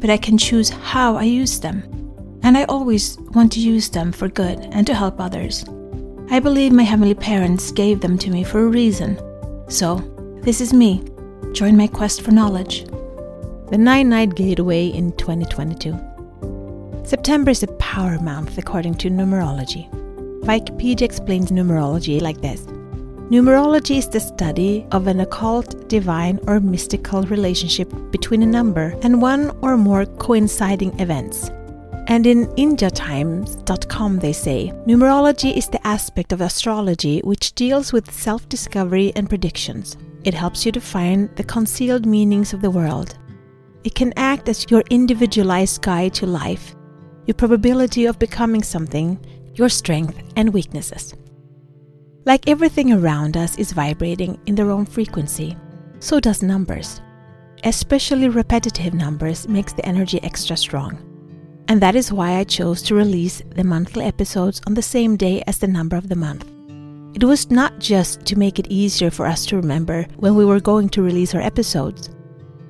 but I can choose how I use them. And I always want to use them for good and to help others. I believe my heavenly parents gave them to me for a reason. So, this is me. Join my quest for knowledge. The Nine Night Gateway in 2022. September is a power month according to numerology. Wikipedia explains numerology like this Numerology is the study of an occult, divine, or mystical relationship between a number and one or more coinciding events. And in IndiaTimes.com, they say numerology is the aspect of astrology which deals with self discovery and predictions. It helps you to find the concealed meanings of the world. It can act as your individualized guide to life, your probability of becoming something, your strength and weaknesses. Like everything around us is vibrating in their own frequency, so does numbers. Especially repetitive numbers makes the energy extra strong. And that is why I chose to release the monthly episodes on the same day as the number of the month. It was not just to make it easier for us to remember when we were going to release our episodes.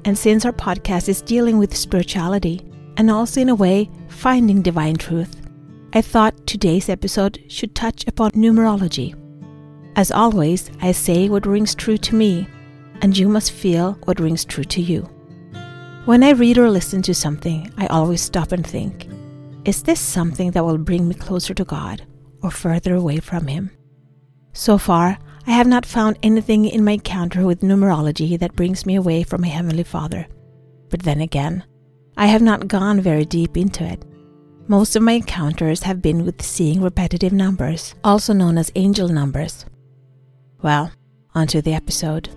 And since our podcast is dealing with spirituality and also in a way finding divine truth, I thought today's episode should touch upon numerology. As always, I say what rings true to me, and you must feel what rings true to you. When I read or listen to something, I always stop and think is this something that will bring me closer to God or further away from Him? So far, I have not found anything in my encounter with numerology that brings me away from my Heavenly Father. But then again, I have not gone very deep into it. Most of my encounters have been with seeing repetitive numbers, also known as angel numbers. Well, onto the episode.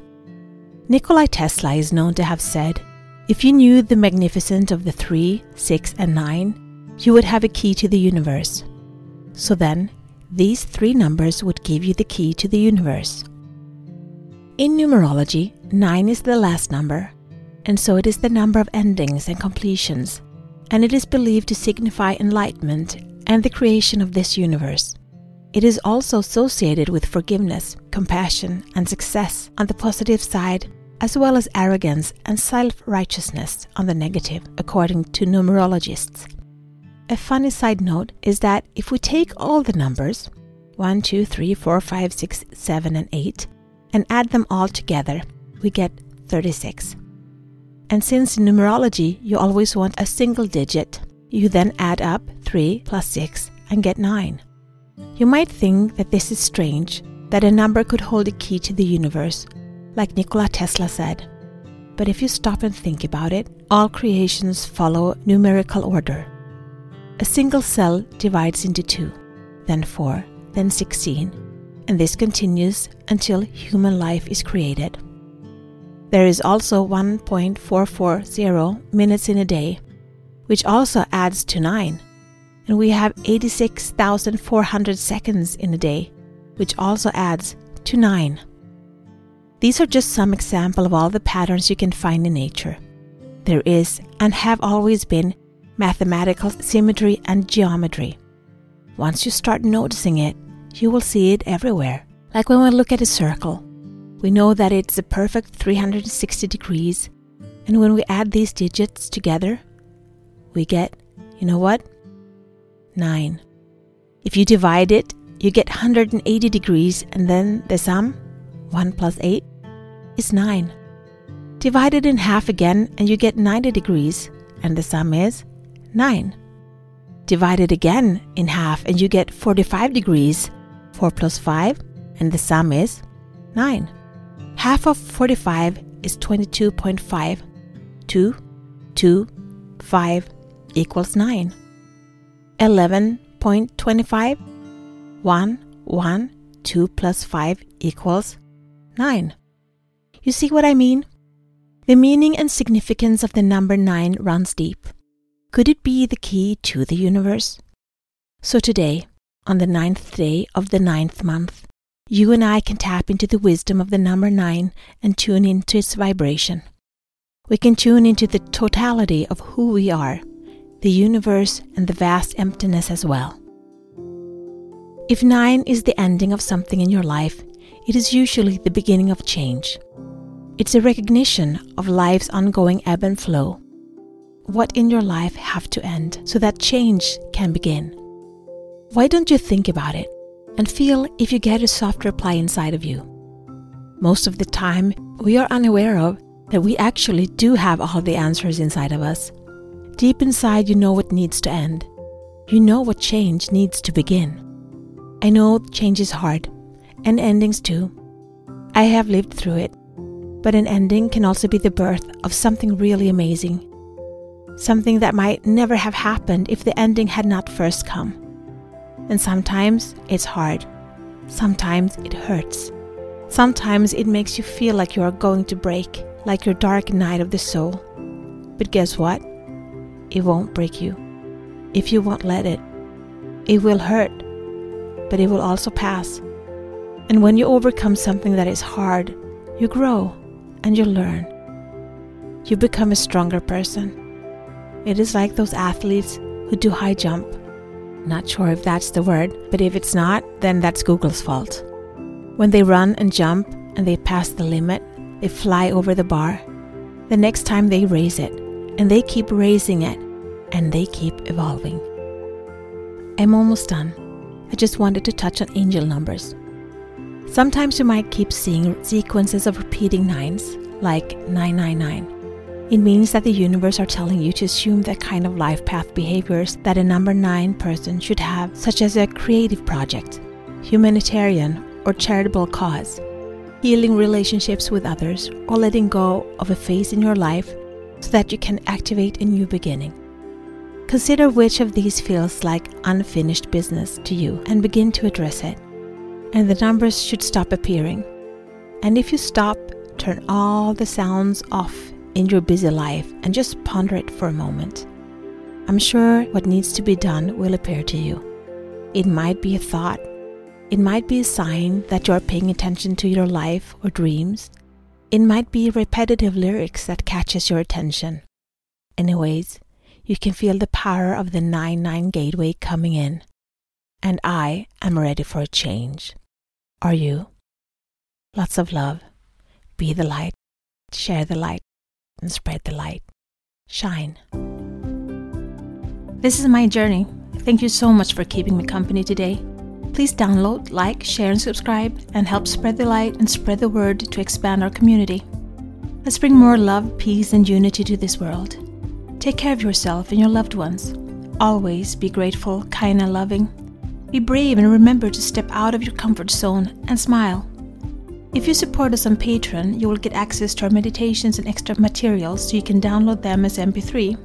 Nikola Tesla is known to have said, If you knew the magnificence of the 3, 6, and 9, you would have a key to the universe. So then, these three numbers would give you the key to the universe. In numerology, 9 is the last number, and so it is the number of endings and completions, and it is believed to signify enlightenment and the creation of this universe. It is also associated with forgiveness, compassion, and success on the positive side, as well as arrogance and self righteousness on the negative, according to numerologists. A funny side note is that if we take all the numbers 1, 2, 3, 4, 5, 6, 7, and 8 and add them all together, we get 36. And since in numerology you always want a single digit, you then add up 3 plus 6 and get 9. You might think that this is strange, that a number could hold a key to the universe, like Nikola Tesla said. But if you stop and think about it, all creations follow numerical order. A single cell divides into two, then four, then 16, and this continues until human life is created. There is also 1.440 minutes in a day, which also adds to 9 and we have 86,400 seconds in a day, which also adds to 9. These are just some example of all the patterns you can find in nature. There is and have always been mathematical symmetry and geometry. Once you start noticing it, you will see it everywhere. Like when we look at a circle, we know that it's a perfect 360 degrees, and when we add these digits together, we get, you know what? 9. If you divide it, you get 180 degrees and then the sum, 1 plus 8, is 9. Divide it in half again and you get 90 degrees and the sum is 9. Divide it again in half and you get 45 degrees, 4 plus 5, and the sum is 9. Half of 45 is 22.5. 2, 2, 5 equals 9. 11.25 1 1 2 plus 5 equals 9. You see what I mean? The meaning and significance of the number 9 runs deep. Could it be the key to the universe? So today, on the ninth day of the ninth month, you and I can tap into the wisdom of the number nine and tune into its vibration. We can tune into the totality of who we are, the universe, and the vast emptiness as well. If nine is the ending of something in your life, it is usually the beginning of change. It's a recognition of life's ongoing ebb and flow. What in your life have to end so that change can begin? Why don't you think about it? and feel if you get a soft reply inside of you. Most of the time, we are unaware of that we actually do have all the answers inside of us. Deep inside, you know what needs to end. You know what change needs to begin. I know change is hard, and endings too. I have lived through it, but an ending can also be the birth of something really amazing. Something that might never have happened if the ending had not first come. And sometimes it's hard. Sometimes it hurts. Sometimes it makes you feel like you are going to break, like your dark night of the soul. But guess what? It won't break you. If you won't let it, it will hurt, but it will also pass. And when you overcome something that is hard, you grow and you learn. You become a stronger person. It is like those athletes who do high jump. Not sure if that's the word, but if it's not, then that's Google's fault. When they run and jump and they pass the limit, they fly over the bar. The next time they raise it, and they keep raising it, and they keep evolving. I'm almost done. I just wanted to touch on angel numbers. Sometimes you might keep seeing sequences of repeating nines, like 999 it means that the universe are telling you to assume that kind of life path behaviors that a number 9 person should have, such as a creative project, humanitarian or charitable cause, healing relationships with others, or letting go of a phase in your life so that you can activate a new beginning. Consider which of these feels like unfinished business to you and begin to address it. And the numbers should stop appearing. And if you stop, turn all the sounds off in your busy life and just ponder it for a moment. I'm sure what needs to be done will appear to you. It might be a thought, it might be a sign that you are paying attention to your life or dreams. It might be repetitive lyrics that catches your attention. Anyways, you can feel the power of the 9-9 gateway coming in. And I am ready for a change. Are you? Lots of love. Be the light. Share the light and spread the light. Shine. This is my journey. Thank you so much for keeping me company today. Please download, like, share, and subscribe, and help spread the light and spread the word to expand our community. Let's bring more love, peace, and unity to this world. Take care of yourself and your loved ones. Always be grateful, kind, and loving. Be brave and remember to step out of your comfort zone and smile. If you support us on Patreon, you will get access to our meditations and extra materials so you can download them as MP3.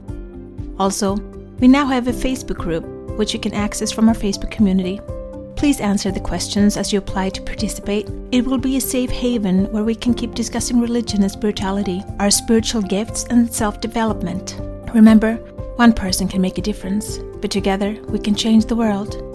Also, we now have a Facebook group which you can access from our Facebook community. Please answer the questions as you apply to participate. It will be a safe haven where we can keep discussing religion and spirituality, our spiritual gifts, and self development. Remember, one person can make a difference, but together we can change the world.